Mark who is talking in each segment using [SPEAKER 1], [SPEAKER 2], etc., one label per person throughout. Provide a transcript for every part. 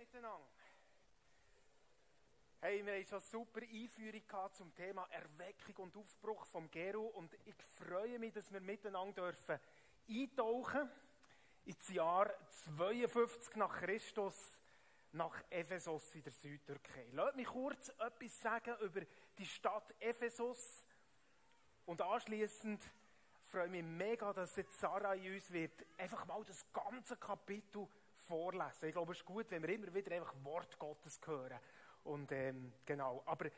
[SPEAKER 1] miteinander. Hey, wir haben schon eine super Einführung gehabt zum Thema Erweckung und Aufbruch vom Geru und ich freue mich, dass wir miteinander dürfen eintauchen ins Jahr 52 nach Christus nach Ephesus in der Südtürkei. Lasst mich kurz etwas sagen über die Stadt Ephesus und anschließend freue ich mich mega, dass jetzt Sarah in uns wird einfach mal das ganze Kapitel vorlesen. Ich glaube, es ist gut, wenn wir immer wieder einfach Wort Gottes hören. Und ähm, genau, aber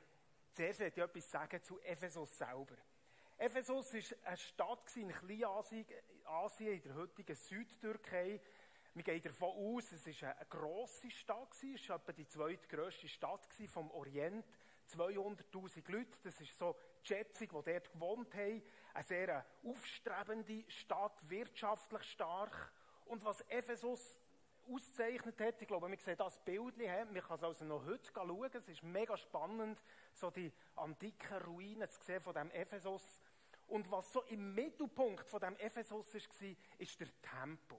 [SPEAKER 1] zuerst werde ich etwas sagen zu Ephesus selber. Ephesus war eine Stadt in Kleinasien, Asien, in der heutigen Südtürkei. Wir gehen davon aus, es war eine grosse Stadt, es war etwa die zweitgrösste Stadt vom Orient. 200.000 Leute, das ist so die Schätzung, die dort gewohnt haben. Eine sehr aufstrebende Stadt, wirtschaftlich stark. Und was Ephesus auszeichnet hat. Ich glaube, wir sehen das Bild. Man kann es also noch heute schauen. Es ist mega spannend, so die antiken Ruinen zu sehen von dem Ephesus. Und was so im Mittelpunkt von dem Ephesus war, ist der Tempel.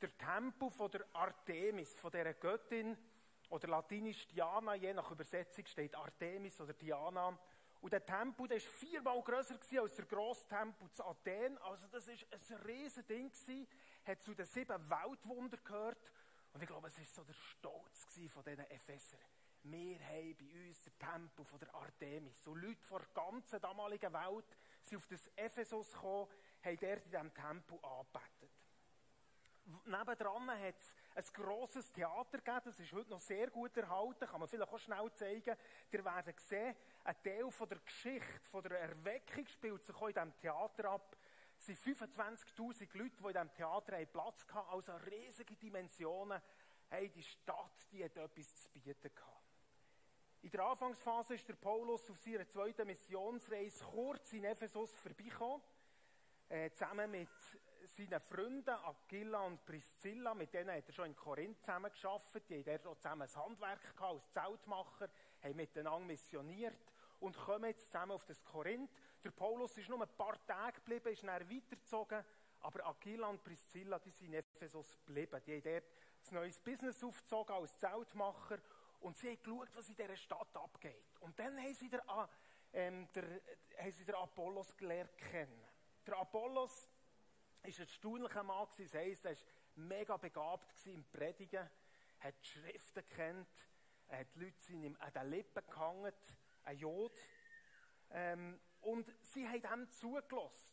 [SPEAKER 1] Der Tempel von der Artemis, von dieser Göttin, oder latinisch Diana, je nach Übersetzung steht Artemis oder Diana. Und der Tempel, der war viermal grösser als der grosse Tempel zu Athen. Also das war ein riesen Ding gewesen. Hat zu den sieben Weltwundern gehört. Und ich glaube, es war so der Stolz von diesen Epheser. Wir haben bei uns den Tempel von der Artemis. So Leute von der ganzen damaligen Welt sind auf das Ephesus gekommen, haben dort in diesem Tempel angebetet. Nebendran hat es ein grosses Theater gegeben, das ist heute noch sehr gut erhalten, kann man vielleicht auch schnell zeigen. Ihr werdet sehen, ein Teil von der Geschichte, von der Erweckung spielt sich auch in diesem Theater ab. Es sind 25.000 Leute, die in diesem Theater einen Platz hatten, also riesige Dimensionen. Hey, die Stadt, die hat etwas zu bieten gehabt. In der Anfangsphase ist der Paulus auf seiner zweiten Missionsreise kurz in Ephesus vorbeigekommen, äh, zusammen mit seinen Freunden Aquila und Priscilla, mit denen hat er schon in Korinth zusammen geschafft. Die haben dort auch zusammen ein Handwerk gehabt, als Zeltmacher, haben miteinander missioniert und kommen jetzt zusammen auf das Korinth. Der Paulus ist nur ein paar Tage geblieben, ist dann weitergezogen, aber Aquila und Priscilla, die sind in Ephesus geblieben. Die haben dort ein neues Business aufgezogen als Zeltmacher und sie haben geschaut, was in dieser Stadt abgeht. Und dann haben sie den, ähm, der, haben sie den Apollos gelernt kennen. Der Apollos ist ein erstaunlicher Mann. Das heisst, er war mega begabt im Predigen, hat die Schriften kennt, er hat die Leute an den Lippen gehangen, ein Jod. Ähm, und sie haben ihm zugelassen.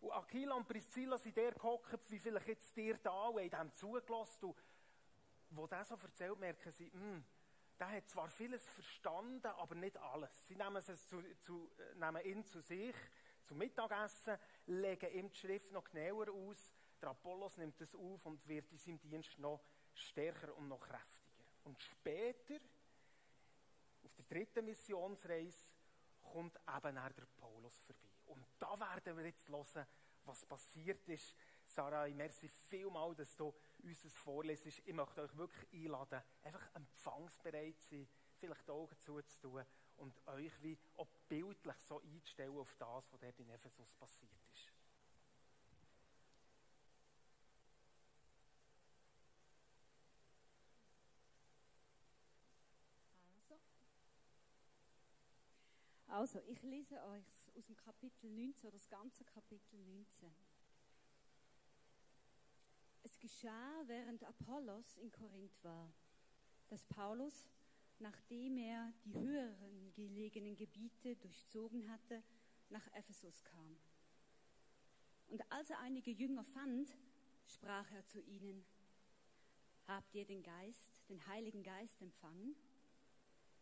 [SPEAKER 1] Und Aquila und Priscilla sind der gehockt, wie vielleicht jetzt dir da, und haben ihm zugelassen. Und wo der so erzählt, merken sie, mh, hm, der hat zwar vieles verstanden, aber nicht alles. Sie nehmen, es zu, zu, nehmen ihn zu sich, zum Mittagessen, legen ihm die Schrift noch genauer aus. Der Apollos nimmt es auf und wird in seinem Dienst noch stärker und noch kräftiger. Und später, der dritten Missionsreise, kommt eben der Paulus vorbei. Und da werden wir jetzt hören, was passiert ist. Sarah, ich merci vielmal, dass du uns das vorlesest. Ich möchte euch wirklich einladen, einfach empfangsbereit zu sein, vielleicht die Augen zuzutun und euch wie auch bildlich so einzustellen auf das, was dort in Ephesus passiert ist.
[SPEAKER 2] Also, also ich lese euch aus dem Kapitel 19, das ganze Kapitel 19. Es geschah, während Apollos in Korinth war, dass Paulus nachdem er die höheren gelegenen Gebiete durchzogen hatte, nach Ephesus kam. Und als er einige Jünger fand, sprach er zu ihnen, Habt ihr den Geist, den Heiligen Geist empfangen,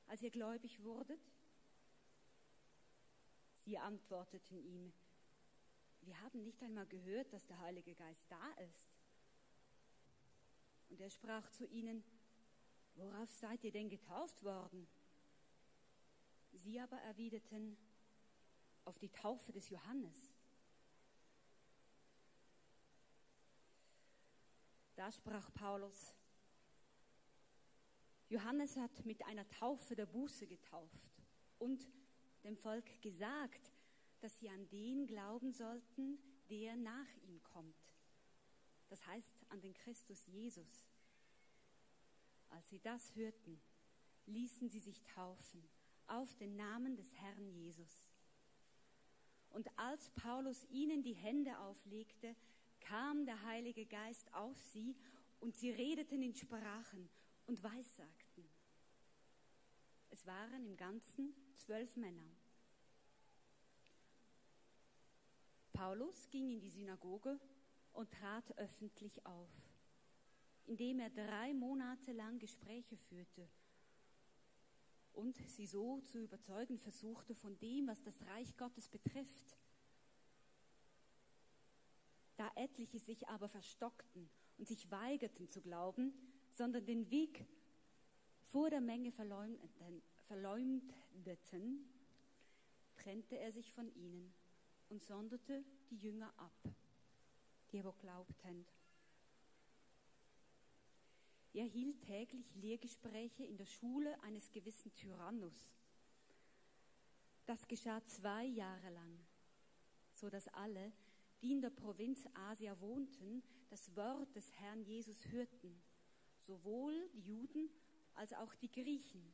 [SPEAKER 2] als ihr gläubig wurdet? Sie antworteten ihm, wir haben nicht einmal gehört, dass der Heilige Geist da ist. Und er sprach zu ihnen, Worauf seid ihr denn getauft worden? Sie aber erwiderten, auf die Taufe des Johannes. Da sprach Paulus, Johannes hat mit einer Taufe der Buße getauft und dem Volk gesagt, dass sie an den glauben sollten, der nach ihm kommt. Das heißt an den Christus Jesus. Als sie das hörten, ließen sie sich taufen auf den Namen des Herrn Jesus. Und als Paulus ihnen die Hände auflegte, kam der Heilige Geist auf sie und sie redeten in Sprachen und weissagten. Es waren im Ganzen zwölf Männer. Paulus ging in die Synagoge und trat öffentlich auf, indem er drei Monate lang Gespräche führte und sie so zu überzeugen versuchte von dem, was das Reich Gottes betrifft. Da etliche sich aber verstockten und sich weigerten zu glauben, sondern den Weg vor der Menge verleumdeten, verleumdeten trennte er sich von ihnen und sonderte die Jünger ab, die wo glaubten. Er hielt täglich Lehrgespräche in der Schule eines gewissen Tyrannus. Das geschah zwei Jahre lang, so dass alle, die in der Provinz Asia wohnten, das Wort des Herrn Jesus hörten, sowohl die Juden als auch die Griechen.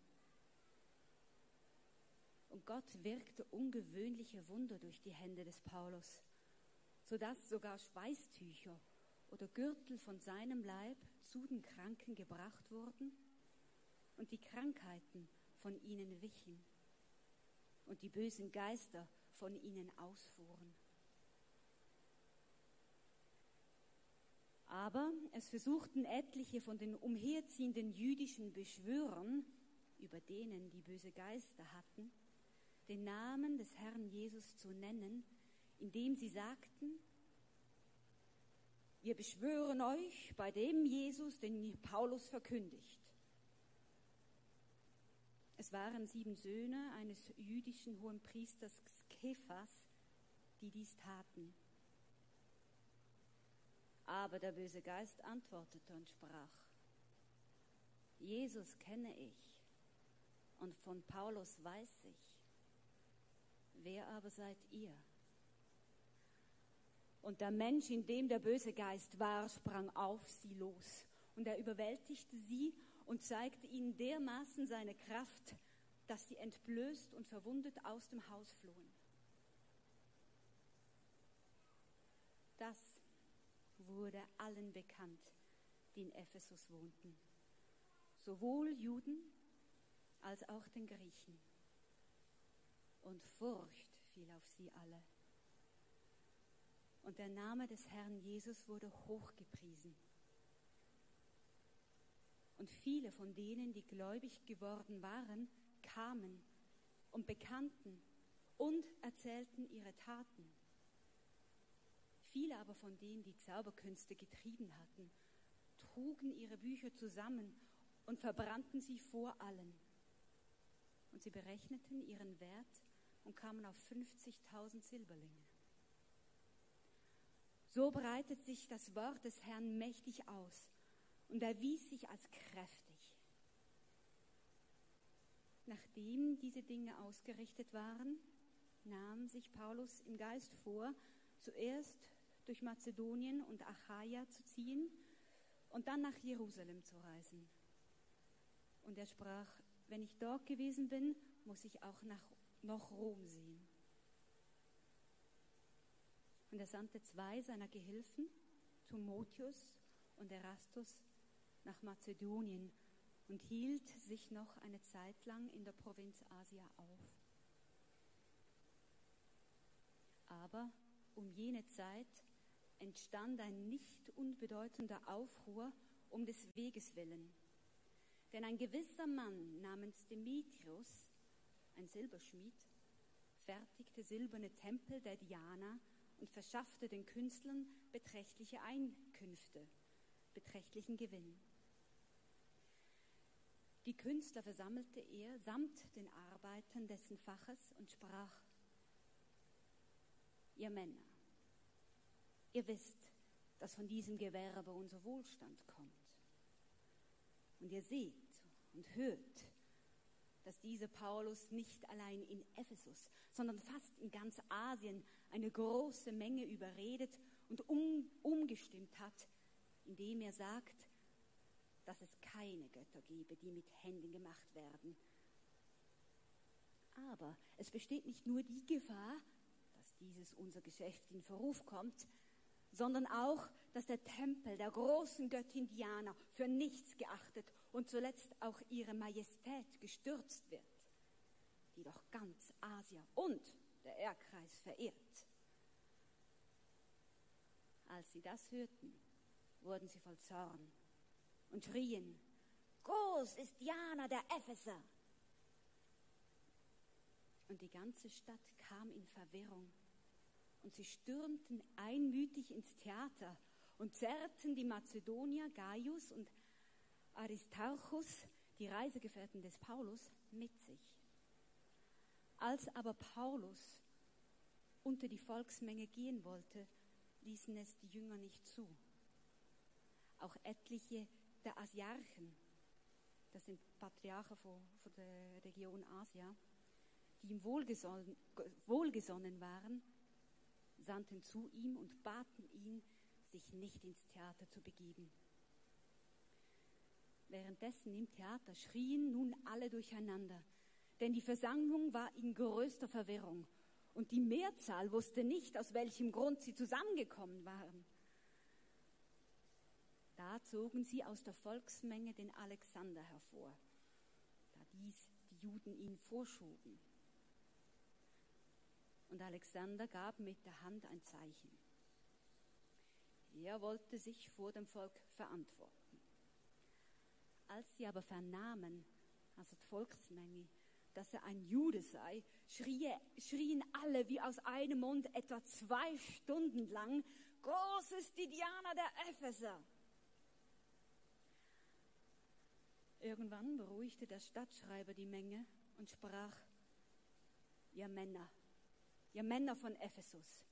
[SPEAKER 2] Und Gott wirkte ungewöhnliche Wunder durch die Hände des Paulus, sodass sogar Schweißtücher oder Gürtel von seinem Leib zu den Kranken gebracht wurden und die Krankheiten von ihnen wichen und die bösen Geister von ihnen ausfuhren. Aber es versuchten etliche von den umherziehenden jüdischen Beschwörern, über denen die böse Geister hatten, den Namen des Herrn Jesus zu nennen, indem sie sagten, wir beschwören euch bei dem Jesus, den Paulus verkündigt. Es waren sieben Söhne eines jüdischen Hohenpriesters Skephas, die dies taten. Aber der böse Geist antwortete und sprach, Jesus kenne ich und von Paulus weiß ich. Wer aber seid ihr? Und der Mensch, in dem der böse Geist war, sprang auf sie los. Und er überwältigte sie und zeigte ihnen dermaßen seine Kraft, dass sie entblößt und verwundet aus dem Haus flohen. Das wurde allen bekannt, die in Ephesus wohnten, sowohl Juden als auch den Griechen. Und Furcht fiel auf sie alle. Und der Name des Herrn Jesus wurde hochgepriesen. Und viele von denen, die gläubig geworden waren, kamen und bekannten und erzählten ihre Taten. Viele aber von denen, die Zauberkünste getrieben hatten, trugen ihre Bücher zusammen und verbrannten sie vor allen. Und sie berechneten ihren Wert und kamen auf 50.000 Silberlinge. So breitet sich das Wort des Herrn mächtig aus und erwies sich als kräftig. Nachdem diese Dinge ausgerichtet waren, nahm sich Paulus im Geist vor, zuerst durch Mazedonien und Achaia zu ziehen und dann nach Jerusalem zu reisen. Und er sprach, wenn ich dort gewesen bin, muss ich auch nach, noch Rom sehen. Und er sandte zwei seiner Gehilfen, Timotheus und Erastus, nach Mazedonien und hielt sich noch eine Zeit lang in der Provinz Asia auf. Aber um jene Zeit entstand ein nicht unbedeutender Aufruhr um des Weges willen. Denn ein gewisser Mann namens Demetrius, ein Silberschmied, fertigte silberne Tempel der Diana und verschaffte den Künstlern beträchtliche Einkünfte, beträchtlichen Gewinn. Die Künstler versammelte er samt den Arbeitern dessen Faches und sprach, ihr Männer, ihr wisst, dass von diesem Gewerbe unser Wohlstand kommt. Und ihr seht und hört, dass dieser Paulus nicht allein in Ephesus, sondern fast in ganz Asien eine große Menge überredet und um, umgestimmt hat, indem er sagt, dass es keine Götter gebe, die mit Händen gemacht werden. Aber es besteht nicht nur die Gefahr, dass dieses unser Geschäft in Verruf kommt, sondern auch, dass der Tempel der großen Göttin Diana für nichts geachtet und zuletzt auch ihre Majestät gestürzt wird, die doch ganz Asien und der Erdkreis verehrt. Als sie das hörten, wurden sie voll Zorn und schrien, Groß ist Diana der Epheser. Und die ganze Stadt kam in Verwirrung und sie stürmten einmütig ins Theater und zerrten die Mazedonier Gaius und Aristarchus, die Reisegefährten des Paulus, mit sich. Als aber Paulus unter die Volksmenge gehen wollte, ließen es die Jünger nicht zu. Auch etliche der Asiarchen, das sind Patriarchen von, von der Region Asia, die ihm wohlgesonnen, wohlgesonnen waren, sandten zu ihm und baten ihn, sich nicht ins Theater zu begeben. Währenddessen im Theater schrien nun alle durcheinander, denn die Versammlung war in größter Verwirrung und die Mehrzahl wusste nicht, aus welchem Grund sie zusammengekommen waren. Da zogen sie aus der Volksmenge den Alexander hervor, da dies die Juden ihn vorschoben. Und Alexander gab mit der Hand ein Zeichen. Er wollte sich vor dem Volk verantworten. Als sie aber vernahmen, also die Volksmenge, dass er ein Jude sei, schrie, schrien alle wie aus einem Mund etwa zwei Stunden lang, Groß ist die Diana der Epheser. Irgendwann beruhigte der Stadtschreiber die Menge und sprach, ihr Männer, ihr Männer von Ephesus,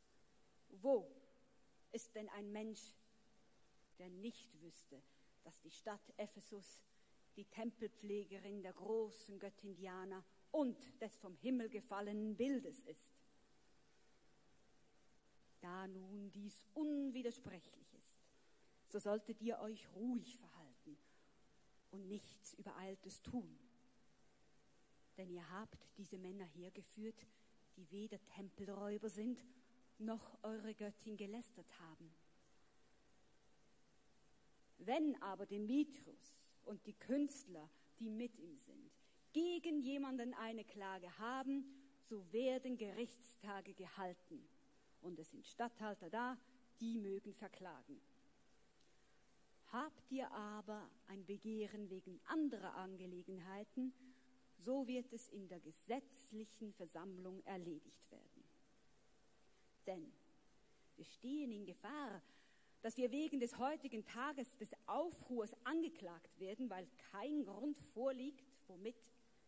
[SPEAKER 2] wo ist denn ein Mensch, der nicht wüsste, dass die Stadt Ephesus die Tempelpflegerin der großen Göttin Diana und des vom Himmel gefallenen Bildes ist? Da nun dies unwidersprechlich ist, so solltet ihr euch ruhig verhalten und nichts Übereiltes tun. Denn ihr habt diese Männer hergeführt, die weder Tempelräuber sind, noch eure Göttin gelästert haben. Wenn aber Demetrius und die Künstler, die mit ihm sind, gegen jemanden eine Klage haben, so werden Gerichtstage gehalten. Und es sind Statthalter da, die mögen verklagen. Habt ihr aber ein Begehren wegen anderer Angelegenheiten, so wird es in der gesetzlichen Versammlung erledigt werden. Denn wir stehen in Gefahr, dass wir wegen des heutigen Tages des Aufruhrs angeklagt werden, weil kein Grund vorliegt, womit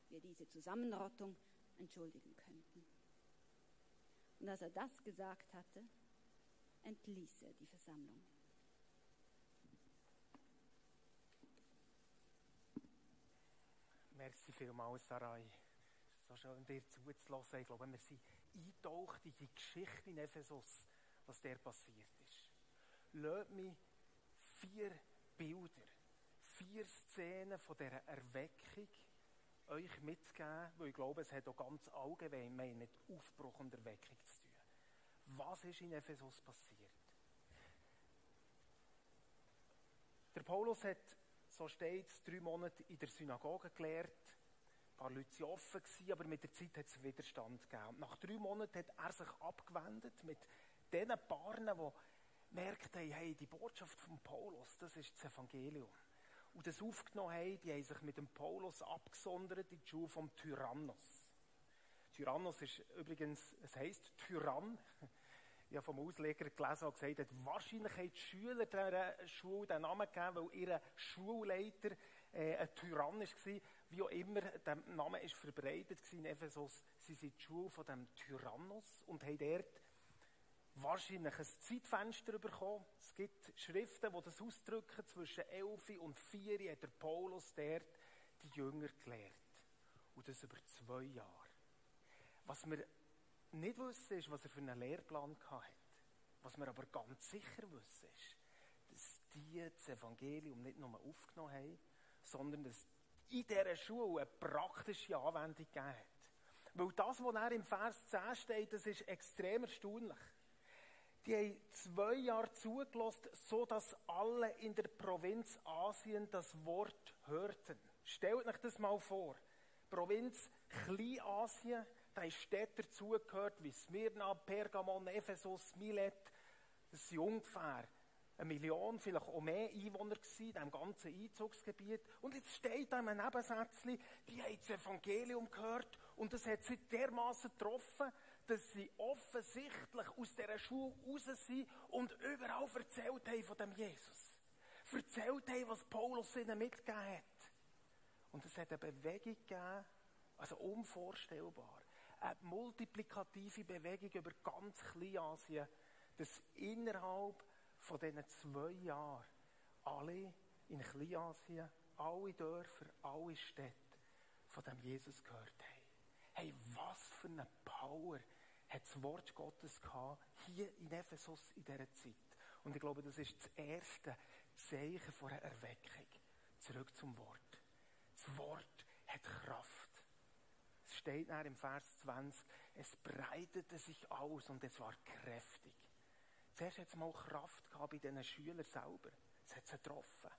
[SPEAKER 2] wir diese Zusammenrottung entschuldigen könnten. Und als er das gesagt hatte, entließ er die Versammlung.
[SPEAKER 1] Merci vielmals, Sarai. So schön, dir zuzulassen. Ich glaube, wir sind eingetaucht in die Geschichte in Ephesus, was der passiert ist. Lasst mich vier Bilder, vier Szenen von dieser Erweckung euch mitgeben, weil ich glaube, es hat auch ganz allgemein mit Aufbruch und Erweckung zu tun. Was ist in Ephesus passiert? Der Paulus hat so steht es, drei Monate in der Synagoge gelehrt. Ein paar Leute waren offen, aber mit der Zeit hat es Widerstand gegeben. Nach drei Monaten hat er sich abgewendet mit den Paaren, die merkt haben, hey, die Botschaft von Paulus, das ist das Evangelium. Und das aufgenommen haben, die haben sich mit dem Paulus abgesondert in die Schule vom Tyrannos. Tyrannos ist übrigens, es heisst Tyrann habe vom Ausleger gelesen und gesagt, hat, wahrscheinlich haben die Schüler dieser Schule den Namen gegeben, weil ihr Schulleiter äh, ein Tyrann war, wie auch immer, der Name ist verbreitet in Ephesus. Sie sind die Schule von dem Tyrannos und haben dort wahrscheinlich ein Zeitfenster bekommen. Es gibt Schriften, die das ausdrücken. Zwischen 11 und 4 hat der Paulus dort die Jünger gelehrt. Und das über zwei Jahre. Was wir nicht wissen, ist, was er für einen Lehrplan hatte. Was wir aber ganz sicher wissen, ist, dass die das Evangelium nicht nur aufgenommen haben, sondern dass in dieser Schule eine praktische Anwendung gegeben hat. Weil das, was er im Vers 10 steht, das ist extrem erstaunlich. Die haben zwei Jahre zugelassen, so dass alle in der Provinz Asien das Wort hörten. Stellt euch das mal vor. Provinz Kleinasien, da haben Städte dazugehört wie Smyrna, Pergamon, Ephesus, Milet. Das sind ungefähr eine Million, vielleicht auch mehr Einwohner gewesen, in diesem ganzen Einzugsgebiet. Und jetzt steht da in einem Nebensätzchen, die haben das Evangelium gehört und das hat sie dermaßen getroffen, dass sie offensichtlich aus dieser Schule raus sind und überall erzählt haben von dem Jesus. Erzählt haben, was Paulus ihnen mitgegeben hat. Und es hat eine Bewegung gegeben, also unvorstellbar. Eine multiplikative Bewegung über ganz Kleinasien, dass innerhalb von diesen zwei Jahren alle in Kleinasien, alle Dörfer, alle Städte von dem Jesus gehört haben. Hey, was für eine Power hat das Wort Gottes gehabt, hier in Ephesus in dieser Zeit. Und ich glaube, das ist das erste Zeichen von einer Erweckung. Zurück zum Wort. Das Wort hat Kraft. Steht nach im Vers 20, es breitete sich aus und es war kräftig. Zuerst hat es mal Kraft gehabt bei diesen Schülern selber. Es hat sie getroffen.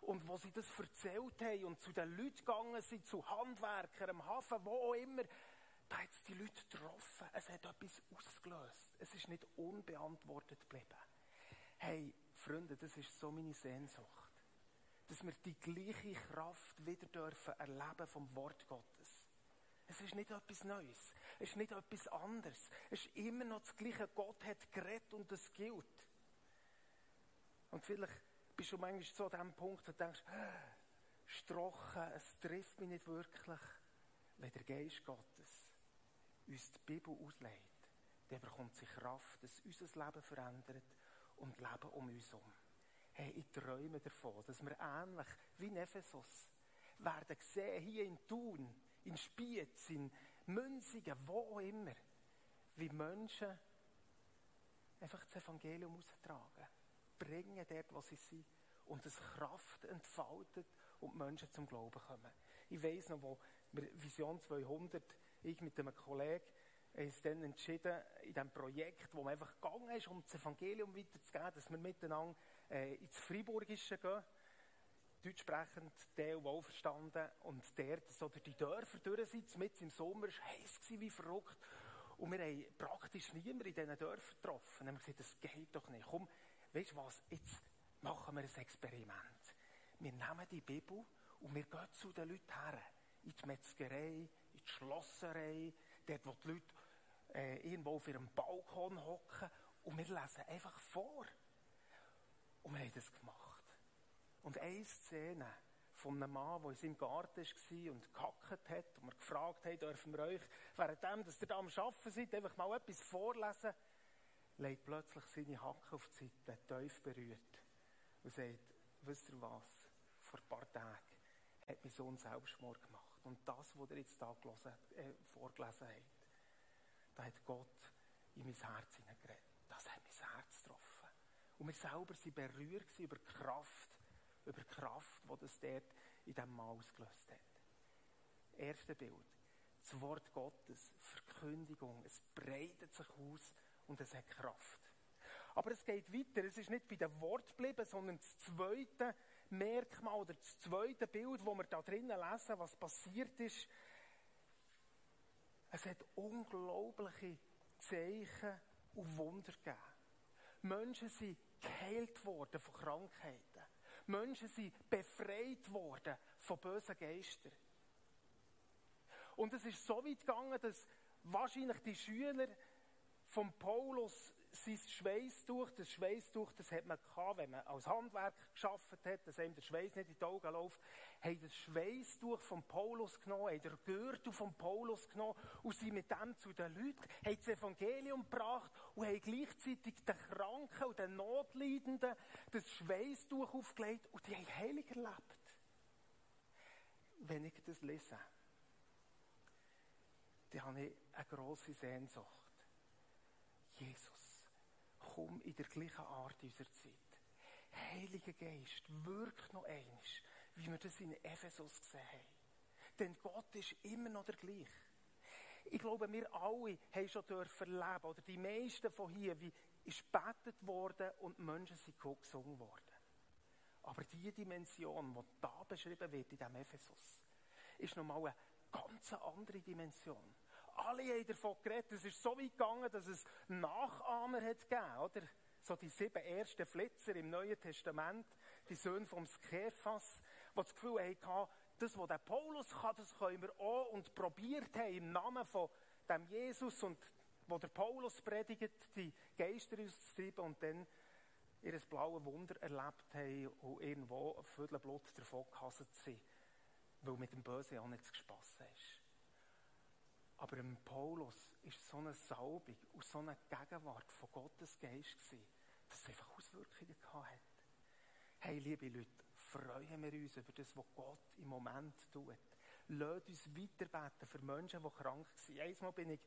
[SPEAKER 1] Und wo sie das erzählt haben und zu den Leuten gegangen sind, zu Handwerkern, am Hafen, wo auch immer, da hat es die Leute getroffen. Es hat etwas ausgelöst. Es ist nicht unbeantwortet geblieben. Hey, Freunde, das ist so meine Sehnsucht dass wir die gleiche Kraft wieder dürfen erleben vom Wort Gottes. Es ist nicht etwas Neues. Es ist nicht etwas anderes. Es ist immer noch das Gleiche. Gott hat geredet und es gilt. Und vielleicht bist du manchmal so an dem Punkt, wo du denkst, Strochen, es trifft mich nicht wirklich. Wenn der Geist Gottes uns die Bibel auslegt, dann bekommt sie Kraft, dass unser Leben verändert und Leben um uns herum. Hey, ich träume davon, dass wir ähnlich wie in Ephesus werden sehen, hier in Thun, in Spiez, in Münzigen, wo auch immer, wie Menschen einfach das Evangelium austragen, bringen dort, wo sie sind und es Kraft entfaltet und Menschen zum Glauben kommen. Ich weiss noch, wo wir Vision 200, ich mit einem Kollegen, uns dann entschieden, in diesem Projekt, wo man einfach gegangen ist, um das Evangelium weiterzugeben, dass wir miteinander äh, ins Friburgische gehen. Deutsch sprechend, der wohl verstanden. Und der so durch die Dörfer durchsitzt, mit im Sommer, war heiß wie verrückt. Und wir haben praktisch niemanden in diesen Dörfern getroffen. Dann haben gesagt, das geht doch nicht. Komm, weißt du was, jetzt machen wir ein Experiment. Wir nehmen die Bibel und wir gehen zu den Leuten her. In die Metzgerei, in die Schlosserei, dort, wo die Leute äh, irgendwo auf ihrem Balkon hocken. Und wir lesen einfach vor. Und wir haben das gemacht. Und eine Szene von einem Mann, der in seinem Garten war und gehackt hat und wir gefragt haben, dürfen wir euch, währenddem, dass ihr da am Arbeiten seid, einfach mal etwas vorlesen, legt plötzlich seine Hacke auf die Seite, tief berührt und sagt, wisst ihr was, vor ein paar Tagen hat mein Sohn Selbstmord gemacht. Und das, was er jetzt da gelesen, äh, vorgelesen hat, da hat Gott in mein Herz hineingeredet. Das hat mein Herz getroffen. Und wir selber sind berührt über die Kraft, über die Kraft, die das dort in diesem Mann ausgelöst hat. Erste Bild. Das Wort Gottes, Verkündigung, es breitet sich aus und es hat Kraft. Aber es geht weiter. Es ist nicht bei dem Wort geblieben, sondern das zweite Merkmal oder das zweite Bild, wo wir da drinnen lesen, was passiert ist. Es hat unglaubliche Zeichen und Wunder gegeben. Menschen sind geheilt worden von Krankheiten. Menschen sind befreit worden von bösen Geistern. Und es ist so weit gegangen, dass wahrscheinlich die Schüler von Paulus sein Schweißtuch, das Schweißtuch, das hat man gehabt, wenn man als Handwerk geschafft hat, dass einem der Schweiß nicht in die Augen läuft, haben das Schweißtuch von Paulus genommen, haben den Gürtel von Paulus genommen und sind mit dem zu den Leuten, haben das Evangelium gebracht und haben gleichzeitig den Kranken und den Notleidenden das Schweißtuch aufgelegt und die haben heilig erlebt. Wenn ich das lese, dann habe ich eine grosse Sehnsucht. Jesus komm in der gleichen Art unserer Zeit. Heiliger Geist, wirkt noch eins, wie wir das in Ephesus gesehen haben. Denn Gott ist immer noch der gleiche. Ich glaube, wir alle haben schon dürfen erleben, oder die meisten von hier, wie ist betet worden und Menschen sind gesungen worden. Aber die Dimension, die da beschrieben wird in diesem Ephesus, ist nochmal eine ganz andere Dimension. Alle haben davon geredet, es ist so weit gegangen, dass es Nachahmer hat gegeben, oder? So die sieben ersten Flitzer im Neuen Testament, die Söhne vom Skephas, die das Gefühl hatten, das, was der Paulus kann, das können wir auch und probiert haben im Namen von dem Jesus und wo der Paulus predigt, die Geister auszutreiben und dann ihr blaues Wunder erlebt haben und irgendwo ein Viertel Blut davon gehasst sind, weil mit dem Bösen auch nichts gespassen ist. Aber im Paulus ist so eine Salbung und so eine Gegenwart von Gottes Geist gewesen, dass es einfach Auswirkungen hat. Hey, liebe Leute, freuen wir uns über das, was Gott im Moment tut. Lasst uns weiterbeten für Menschen, die krank sind. Einmal bin ich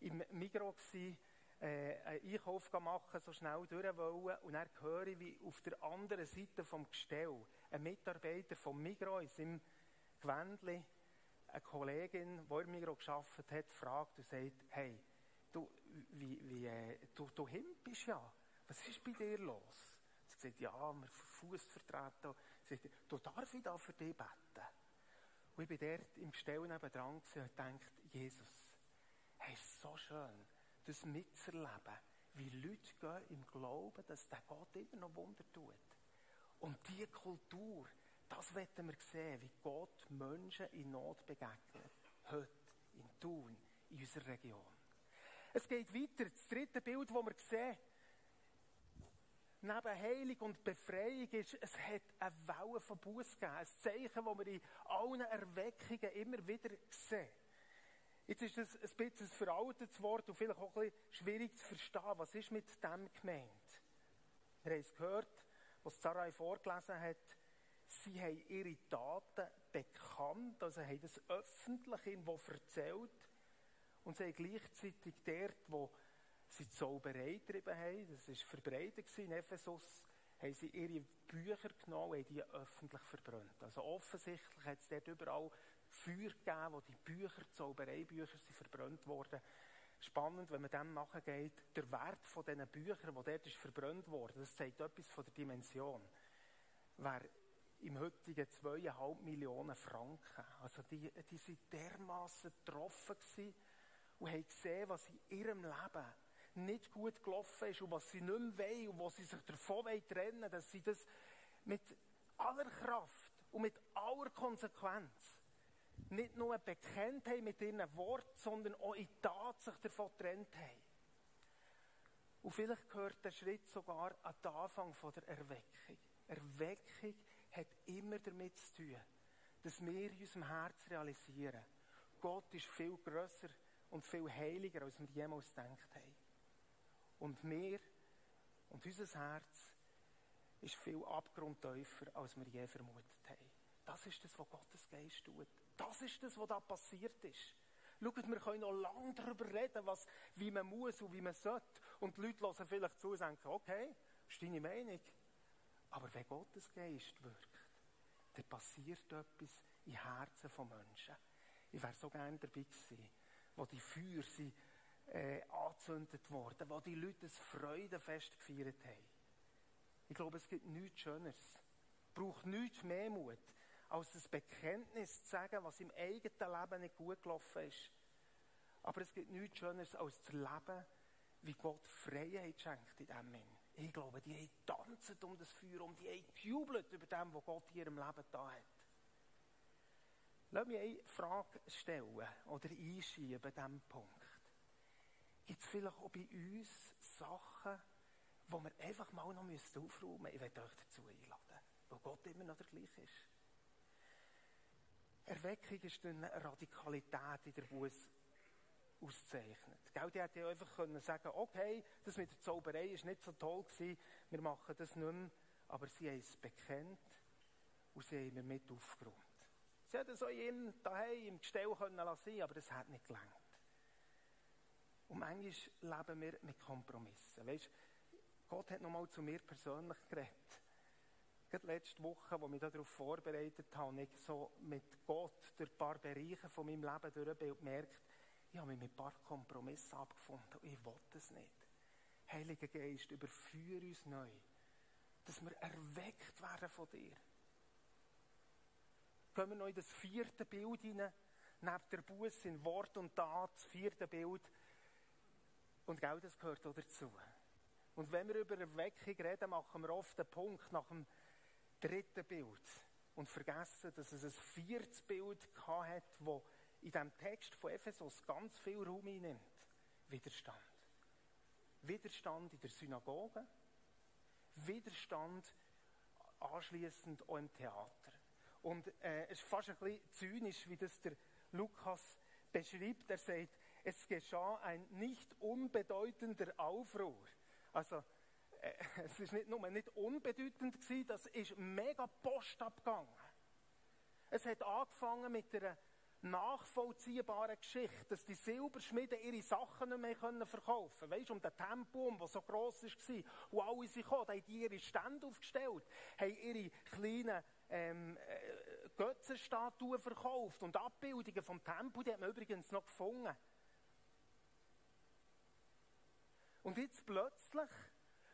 [SPEAKER 1] im gewesen, äh, einen Einkauf machen, so schnell durch wollen, und dann höre ich, wie auf der anderen Seite vom Gestell ein Mitarbeiter vom Migros in seinem Gewändchen eine Kollegin, die im Migros gearbeitet hat, fragt und sagt, hey, du, wie, wie, äh, du, du himpst ja. Was ist bei dir los? Sie sagt, ja, wir Fuß vertreten. Sie sagt, du darf ich da für dich beten? Und ich bin dort im Gestell nebenan und dachte, Jesus, hey, ist so schön das mitzuerleben, wie Leute gehen im Glauben, dass der Gott immer noch Wunder tut. Und diese Kultur, das wollen wir sehen, wie Gott Menschen in Not begegnet. Heute, in Thun, in unserer Region. Es geht weiter. Das dritte Bild, das wir sehen, neben Heilung und Befreiung ist, es hat eine Welle von Buß gegeben. Ein Zeichen, das wir in allen Erweckungen immer wieder sehen. Jetzt ist das ein bisschen ein veraltetes Wort und vielleicht auch ein bisschen schwierig zu verstehen. Was ist mit dem gemeint? Wir haben es gehört, was Sarai vorgelesen hat. Sie haben ihre Taten bekannt, also haben das öffentlich irgendwo erzählt. Und sie haben gleichzeitig dort, wo sie die Zauberei getrieben haben, das war verbreitet in Ephesus, haben sie ihre Bücher genommen und haben die öffentlich verbrannt. Also offensichtlich hat es dort überall Feuer gegeben, wo die Bücher, die Zaubereibücher, sind verbrannt worden. Spannend, wenn man dem nachgeht, der Wert von diesen Büchern, die dort verbrannt worden, das zeigt etwas von der Dimension. Wäre im heutigen zweieinhalb Millionen Franken. Also die, die sind dermaßen getroffen und haben gesehen, was in ihrem Leben nicht gut gelaufen ist und was sie nicht mehr wollen und was sie sich davon trennen wollen, dass sie das mit aller Kraft und mit aller Konsequenz nicht nur bekennt haben mit ihren Worten, sondern auch in Tat sich davon getrennt haben. Und vielleicht gehört der Schritt sogar an den Anfang der Erweckung. Erweckung hat immer damit zu tun, dass wir in unserem Herz realisieren, Gott ist viel grösser und viel heiliger, als wir jemals gedacht haben. Und wir und unser Herz ist viel abgrundtiefer, als wir je vermutet haben. Das ist das, was Gottes Geist tut. Das ist das, was da passiert ist. Schaut, wir können noch lange darüber reden, was, wie man muss und wie man sollte. Und die Leute hören vielleicht zu und denken, okay, das ist deine Meinung. Aber wenn Gottes Geist wirkt, dann passiert etwas in Herzen von Menschen. Ich wäre so gerne dabei gewesen, wo die Feuer sind, äh, angezündet wurden, wo die Leute das Freudenfest gefeiert haben. Ich glaube, es gibt nichts Schöneres. Es braucht nichts mehr Mut, als das Bekenntnis zu sagen, was im eigenen Leben nicht gut gelaufen ist. Aber es gibt nichts Schöneres, als zu leben, wie Gott Freiheit schenkt in diesem Moment. Ich glaube, die haben tanzen um das Feuer, um die haben gejubelt über dem, was Gott in ihrem Leben da hat. Lass mich eine Frage stellen oder einschieben bei diesem Punkt. Gibt es vielleicht auch bei uns Sachen, die wir einfach mal noch aufräumen müssen? Ich werde euch dazu einladen, weil Gott immer noch der gleiche ist. Erweckung ist eine Radikalität in der Buß auszeichnet. Die hätte ja einfach können sagen okay, das mit der Zauberei ist nicht so toll gewesen, wir machen das nicht mehr, aber sie haben es bekennt und sie haben mit aufgeräumt. Sie hätten so in daheim im Gestell können lassen, aber das hat nicht gelangt. Und manchmal leben wir mit Kompromissen. Weißt, Gott hat nochmal zu mir persönlich geredet. gerade letzte Woche, wo ich mich darauf vorbereitet habe, ich so mit Gott durch ein paar Bereiche von meinem Leben durch gemerkt, ich habe mich mit ein paar Kompromissen abgefunden und ich will das nicht. Heiliger Geist, überführe uns neu, dass wir erweckt werden von dir. Gehen wir noch in das vierte Bild hinein, neben der Buße in Wort und Tat, das vierte Bild. Und genau das gehört auch dazu. Und wenn wir über Erweckung reden, machen wir oft den Punkt nach dem dritten Bild und vergessen, dass es ein viertes Bild hat, wo in diesem Text von Ephesus ganz viel Raum einnimmt. Widerstand. Widerstand in der Synagoge, Widerstand anschließend auch im Theater. Und äh, es ist fast ein bisschen zynisch, wie das der Lukas beschreibt. Er sagt, es geschah ein nicht unbedeutender Aufruhr. Also, äh, es ist nicht nur nicht unbedeutend gewesen, das ist mega Post abgegangen. Es hat angefangen mit einer nachvollziehbaren Geschichte, dass die Silberschmiede ihre Sachen nicht mehr verkaufen können. Weißt du, um den Tempel, der so gross war, und alle sind gekommen, haben die ihre Stände aufgestellt, haben ihre kleinen ähm, äh, Götzenstatuen verkauft und Abbildungen vom Tempel, die hat man übrigens noch gefunden. Und jetzt plötzlich,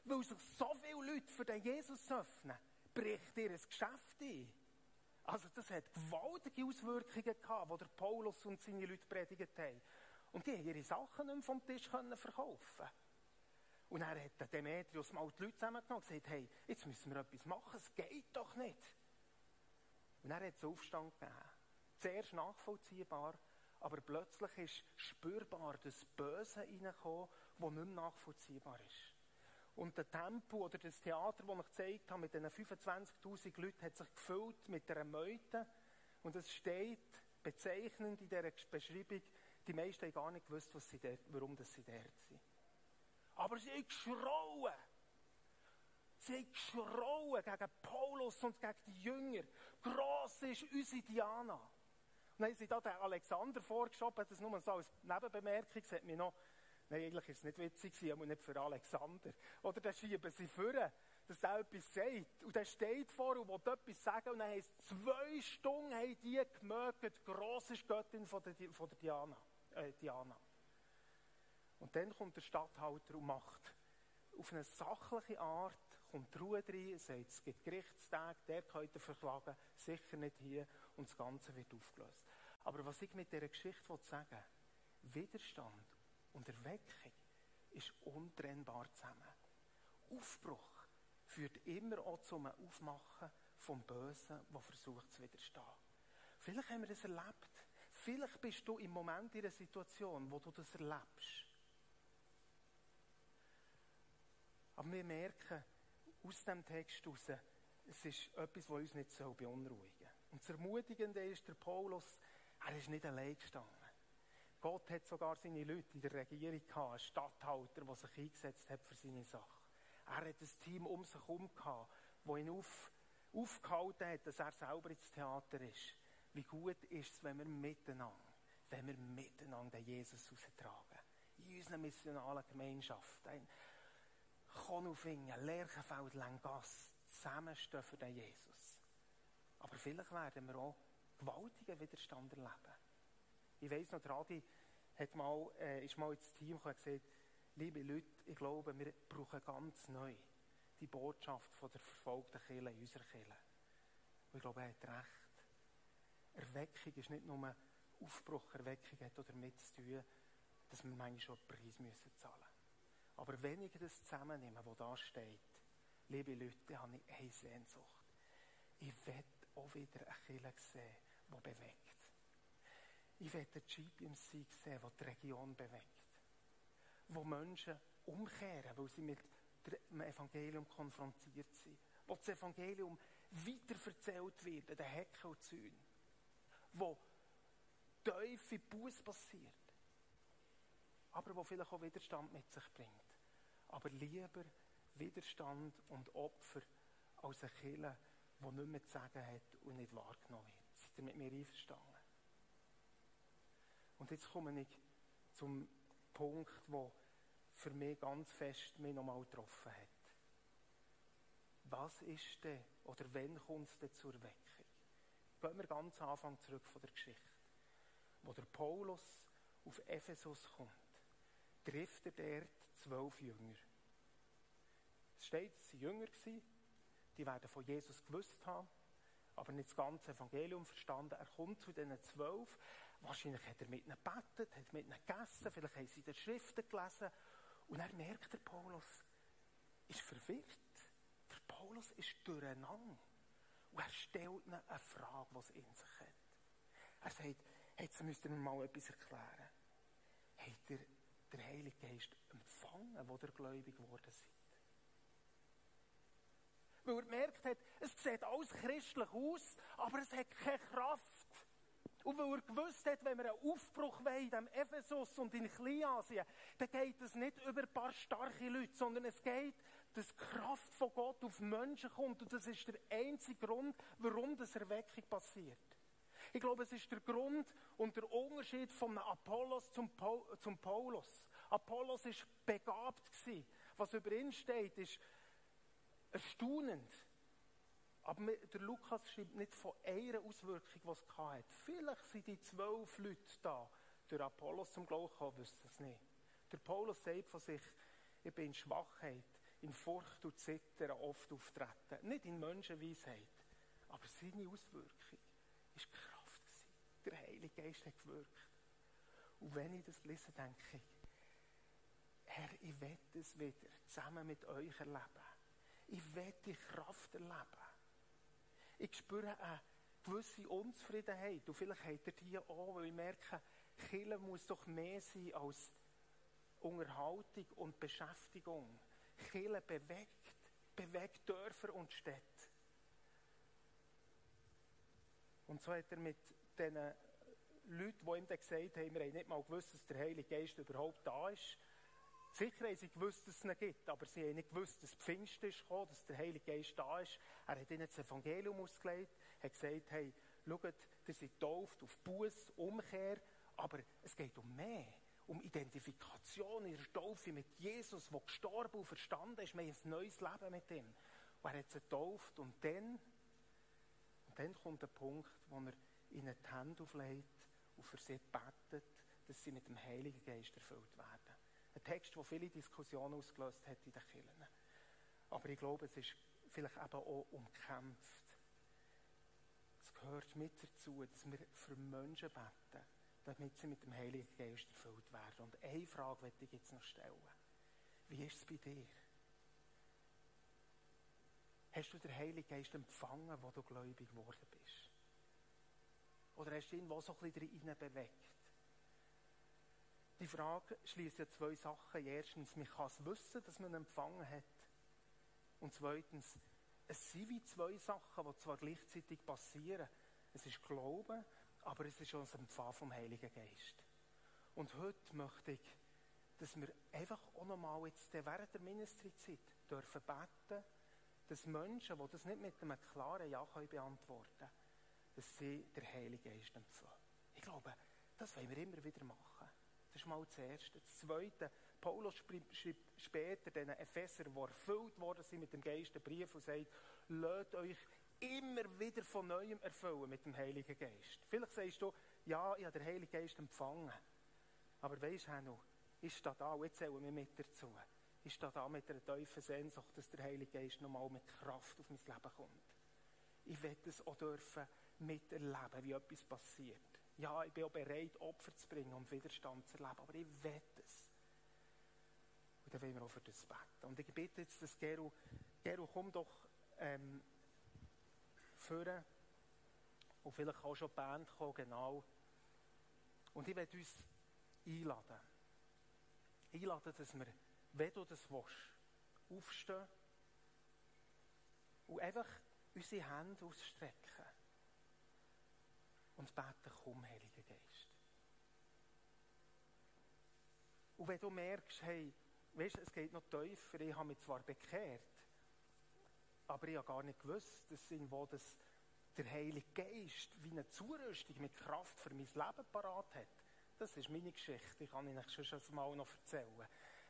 [SPEAKER 1] weil sich so viele Leute für den Jesus öffnen, bricht ihr ein Geschäft ein. Also das hat gewaltige Auswirkungen gehabt, wo der Paulus und seine Leute predigt haben. Und die haben ihre Sachen nicht mehr vom Tisch können verkaufen. Und dann hat der Demetrius mal die Leute zusammengenommen und gesagt, hey, jetzt müssen wir etwas machen, es geht doch nicht. Und dann hat es Aufstand gegeben. Zuerst nachvollziehbar, aber plötzlich ist spürbar das Böse reingekommen, das nicht mehr nachvollziehbar ist. Und der Tempel oder das Theater, das ich gezeigt habe, mit diesen 25.000 Leuten, hat sich gefüllt mit einer Meute. Und es steht bezeichnend in dieser Beschreibung, die meisten haben gar nicht gewusst, was sie dort, warum sie dort sind. Aber sie haben geschrauen. Sie haben geschrauen gegen Paulus und gegen die Jünger. Gross ist unsere Diana. Und dann haben sie da den Alexander vorgeschoben, das nur so als Nebenbemerkung, das hat mich noch Nein, eigentlich ist es nicht witzig, aber nicht für Alexander. Oder dann schieben sie vor, dass er etwas sagt. Und er steht vor und will etwas sagen. Und dann heisst zwei Stunden haben die gemögt, gross ist Göttin von der, von der Diana, äh, Diana. Und dann kommt der Stadthalter und macht auf eine sachliche Art, kommt die Ruhe rein, sagt, es gibt Gerichtstage, der könnt ihr verklagen, sicher nicht hier, und das Ganze wird aufgelöst. Aber was ich mit dieser Geschichte sagen will, Widerstand und Erweckung ist untrennbar zusammen. Aufbruch führt immer auch zum Aufmachen vom Bösen, das versucht zu widerstehen. Vielleicht haben wir das erlebt. Vielleicht bist du im Moment in einer Situation, wo du das erlebst. Aber wir merken aus dem Text heraus, es ist etwas, was uns nicht so beunruhigen soll. Und das Ermutigende ist, der Paulus, er ist nicht allein gestanden. Gott hat sogar seine Leute in der Regierung gehabt, einen Stadthalter, der sich eingesetzt hat für seine Sache. Er hat ein Team um sich herum gehabt, das ihn auf, aufgehalten hat, dass er selber ins Theater ist. Wie gut ist es, wenn wir miteinander, wenn wir miteinander Jesus austragen. In unserer missionalen Gemeinschaft. Ein Konufingen, Lerchenfeld, Lengass zusammenstehen für den Jesus. Aber vielleicht werden wir auch gewaltigen Widerstand erleben. Ich weiss noch, der Adi hat mal, äh, ist mal ins Team gekommen und gesagt, liebe Leute, ich glaube, wir brauchen ganz neu die Botschaft von der verfolgten Kirche in unserer Kirche. Und ich glaube, er hat recht. Erweckung ist nicht nur Aufbruch, Erweckung hat damit zu tun, dass wir manchmal schon einen Preis müssen zahlen müssen. Aber wenn ich das zusammennehme, was da steht, liebe Leute, habe ich eine Sehnsucht. Ich will auch wieder eine Kirche sehen, die bewegt. Ich will den Champions Sieg sehen, der die Region bewegt. Wo Menschen umkehren, weil sie mit dem Evangelium konfrontiert sind. Wo das Evangelium weiterverzählt wird, den Hecken und Zäunen. Wo tiefe Buß passiert. Aber wo vielleicht auch Widerstand mit sich bringt. Aber lieber Widerstand und Opfer als eine Kirche, die nicht mehr zu sagen hat und nicht wahrgenommen wird. Seid ihr mit mir einverstanden? Und jetzt komme ich zum Punkt, wo für mich ganz fest mich nochmal getroffen hat. Was ist denn, Oder wann kommt es denn zur Erweckung? Gehen wir ganz am Anfang zurück von der Geschichte. Wo der Paulus auf Ephesus kommt, trifft er dort zwölf Jünger. Es steht, es waren Jünger, die werden von Jesus gewusst haben, aber nicht das ganze Evangelium verstanden. Er kommt zu diesen zwölf. Wahrscheinlich hat er mit ihnen gebetet, hat mit ihnen gegessen, vielleicht haben sie die Schriften gelesen. Und er merkt, der Paulus ist verwirrt. Der Paulus ist durcheinander. Und er stellt ihnen eine Frage, die sie in sich hat. Er sagt, jetzt müsst ihr mir mal etwas erklären. Habt ihr den Heiligen Geist empfangen, wo ihr gläubig geworden seid? Weil er gemerkt hat, es sieht alles christlich aus, aber es hat keine Kraft. Und weil er gewusst hat, wenn wir einen Aufbruch wollen, in dem Ephesus und in Kleinasien, dann geht es nicht über ein paar starke Leute, sondern es geht, dass die Kraft von Gott auf Menschen kommt. Und das ist der einzige Grund, warum das Erweckung passiert. Ich glaube, es ist der Grund und der Unterschied von Apollos zum, zum Paulus. Apollos war begabt. Was über ihn steht, ist erstaunend. Aber der Lukas schreibt nicht von einer Auswirkung, die es hatte. Vielleicht sind die zwölf Leute da, durch Apollos zum Glauben gekommen, wissen es nicht. Der Paulus sagt von sich, ich bin in Schwachheit, in Furcht und Zittern oft auftreten. Nicht in Menschenweisheit. Aber seine Auswirkung war Kraft. Gewesen. Der Heilige Geist hat gewirkt. Und wenn ich das lese, denke ich, Herr, ich werde es wieder zusammen mit euch erleben. Ich will die Kraft erleben. Ich spüre eine gewisse Unzufriedenheit. Und vielleicht habt ihr die auch, weil ich merke, Kirche muss doch mehr sein als Unterhaltung und Beschäftigung. Kirche bewegt, bewegt Dörfer und Städte. Und so hat er mit diesen Leuten, die ihm dann gesagt haben, wir haben nicht mal gewusst, dass der Heilige Geist überhaupt da ist, Sicher haben sie gewusst, dass es ihn gibt, aber sie haben nicht gewusst, dass Pfingst ist gekommen, dass der Heilige Geist da ist. Er hat ihnen das Evangelium ausgelegt, hat gesagt, hey, schaut, ihr seid getauft auf Buß, Umkehr, aber es geht um mehr, um Identifikation in der Taufe mit Jesus, der gestorben und verstanden ist. Wir haben ein neues Leben mit ihm. Und er hat sie getauft und dann, und dann kommt der Punkt, wo er ihnen die Hände auflegt und für sie betet, dass sie mit dem Heiligen Geist erfüllt werden. Ein Text, der viele Diskussionen ausgelöst hat in den Kirchen. Aber ich glaube, es ist vielleicht eben auch umkämpft. Es gehört mit dazu, dass wir für Menschen beten, damit sie mit dem Heiligen Geist erfüllt werden. Und eine Frage möchte ich jetzt noch stellen. Wie ist es bei dir? Hast du den Heiligen Geist empfangen, wo du gläubig geworden bist? Oder hast du ihn so ein bisschen bewegt? Die Frage schließt ja zwei Sachen. Erstens, man kann es wissen, dass man empfangen hat. Und zweitens, es sind wie zwei Sachen, die zwar gleichzeitig passieren. Es ist Glauben, aber es ist auch das Empfangen vom Heiligen Geist. Und heute möchte ich, dass wir einfach auch nochmal jetzt während der Ministryzeit dürfen beten, dass Menschen, die das nicht mit einem klaren Ja können beantworten können, dass sie den Heiligen Geist empfangen. Ich glaube, das wollen wir immer wieder machen. Ist mal das Erste. Das Zweite, Paulus schreibt später den Epheser, die erfüllt worden sind mit dem Geist, den Brief und sagt, lasst euch immer wieder von Neuem erfüllen mit dem Heiligen Geist. Vielleicht sagst du, ja, ich habe den Heiligen Geist empfangen. Aber weisst du noch, ist da da, jetzt zählen wir mit dazu, ist da da mit einer tiefen Sehnsucht, dass der Heilige Geist nochmal mit Kraft auf mein Leben kommt. Ich werde es auch dürfen miterleben, wie etwas passiert. Ja, ich bin auch bereit, Opfer zu bringen und Widerstand zu erleben, aber ich will es. Und dann wollen wir auch für das beten. Und ich bitte jetzt, dass Geru, Geru, komm doch ähm, führen. Und vielleicht auch schon die Band kommen, genau. Und ich werde uns einladen. Einladen, dass wir, wenn du das willst, aufstehen und einfach unsere Hände ausstrecken und beten, komm, Heiliger Geist. Und wenn du merkst, hey, weißt, es geht noch tiefer, ich habe mich zwar bekehrt, aber ich habe gar nicht gewusst, dass in wo das der Heilige Geist wie eine Zurüstung mit Kraft für mein Leben parat hat. Das ist meine Geschichte, ich kann Ihnen schon mal noch erzählen.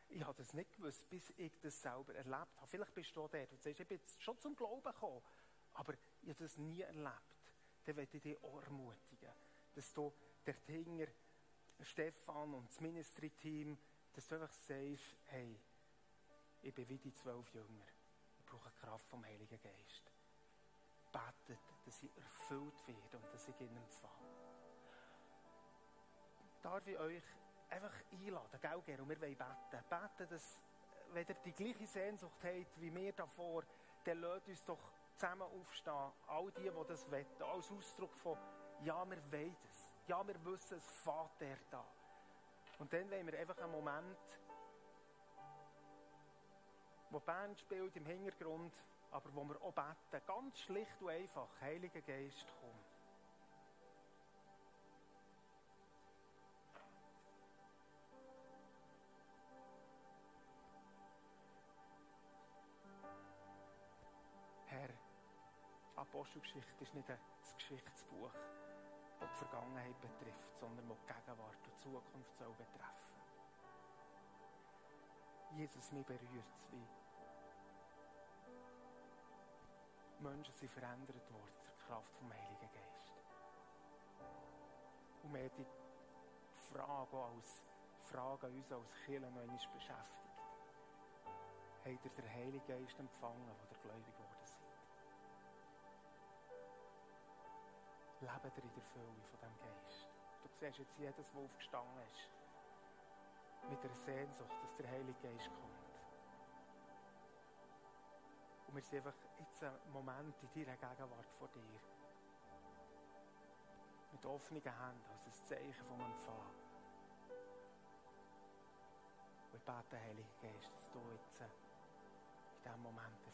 [SPEAKER 1] Ich habe das nicht gewusst, bis ich das selber erlebt habe. Vielleicht bist du auch der, du sagst, ich bin schon zum Glauben gekommen, Aber ich habe das nie erlebt. Dann möchte ich dich auch ermutigen, dass du der Tinger, Stefan und das Ministry-Team, dass du einfach sagst, hey, ich bin wie die zwölf Jünger. Ich brauche Kraft vom Heiligen Geist. Betet, dass ich erfüllt werde und dass ich in empfange. Darf ich euch einfach einladen, gell, Gero? Wir wollen beten. Beten, dass, wenn ihr die gleiche Sehnsucht habt wie wir davor, dann lasst uns doch zusammen aufstehen. All die, die das wollen. Als Ausdruck von, ja, wir wollen es. Ja, wir wissen, es fährt der da. Und dann wollen wir einfach einen Moment, wo die Band spielt im Hintergrund, aber wo wir auch beten. Ganz schlicht und einfach. Heiliger Geist, komm. Apostelgeschichte ist nicht ein Geschichtsbuch, das die Vergangenheit betrifft, sondern das die Gegenwart und die Zukunft soll betreffen. Jesus, mich berührt es, wie Menschen sind verändert worden die Kraft vom Heiligen Geist. Und haben die Frage als Frage an uns als Kirche noch einmal beschäftigt. Habt ihr den Heiligen Geist empfangen, ihr gläubig geworden Lebt ihr in der Fülle von diesem Geist? Du siehst jetzt jedes, der aufgestanden ist, mit der Sehnsucht, dass der Heilige Geist kommt. Und wir sind einfach jetzt einen Moment in deiner Gegenwart vor dir. Mit offenen Händen, als ein Zeichen vom Empfang. Und ich bete, Heilige Geist, dass du jetzt in diesem Moment